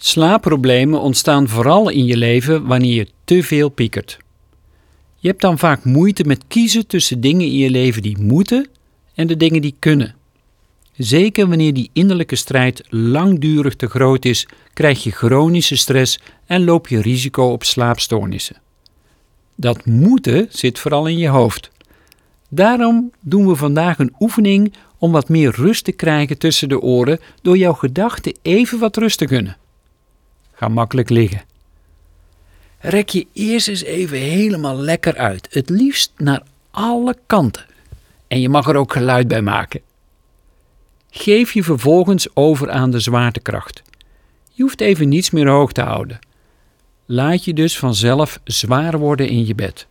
Slaapproblemen ontstaan vooral in je leven wanneer je te veel piekert. Je hebt dan vaak moeite met kiezen tussen dingen in je leven die moeten en de dingen die kunnen. Zeker wanneer die innerlijke strijd langdurig te groot is, krijg je chronische stress en loop je risico op slaapstoornissen. Dat moeten zit vooral in je hoofd. Daarom doen we vandaag een oefening om wat meer rust te krijgen tussen de oren door jouw gedachten even wat rust te gunnen. Ga makkelijk liggen. Rek je eerst eens even helemaal lekker uit, het liefst naar alle kanten. En je mag er ook geluid bij maken. Geef je vervolgens over aan de zwaartekracht. Je hoeft even niets meer hoog te houden. Laat je dus vanzelf zwaar worden in je bed.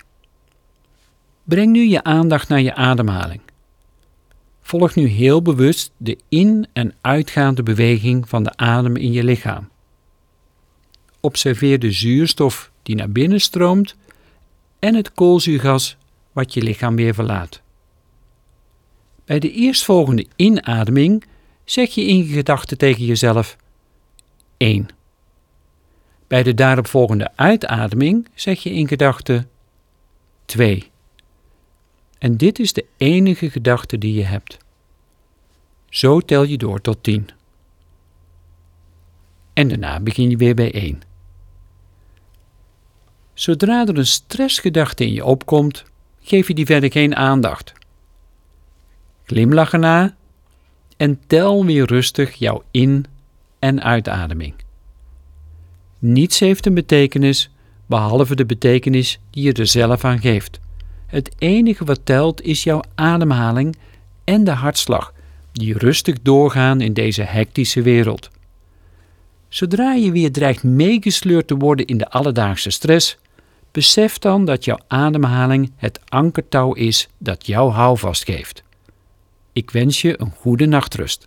Breng nu je aandacht naar je ademhaling. Volg nu heel bewust de in- en uitgaande beweging van de adem in je lichaam. Observeer de zuurstof die naar binnen stroomt en het koolzuurgas wat je lichaam weer verlaat. Bij de eerstvolgende inademing zeg je in je gedachten tegen jezelf 1. Bij de daaropvolgende uitademing zeg je in gedachten 2. En dit is de enige gedachte die je hebt. Zo tel je door tot 10. En daarna begin je weer bij 1. Zodra er een stressgedachte in je opkomt, geef je die verder geen aandacht. Glimlach erna en tel weer rustig jouw in- en uitademing. Niets heeft een betekenis behalve de betekenis die je er zelf aan geeft. Het enige wat telt is jouw ademhaling en de hartslag, die rustig doorgaan in deze hectische wereld. Zodra je weer dreigt meegesleurd te worden in de alledaagse stress, besef dan dat jouw ademhaling het ankertouw is dat jouw houvast geeft. Ik wens je een goede nachtrust.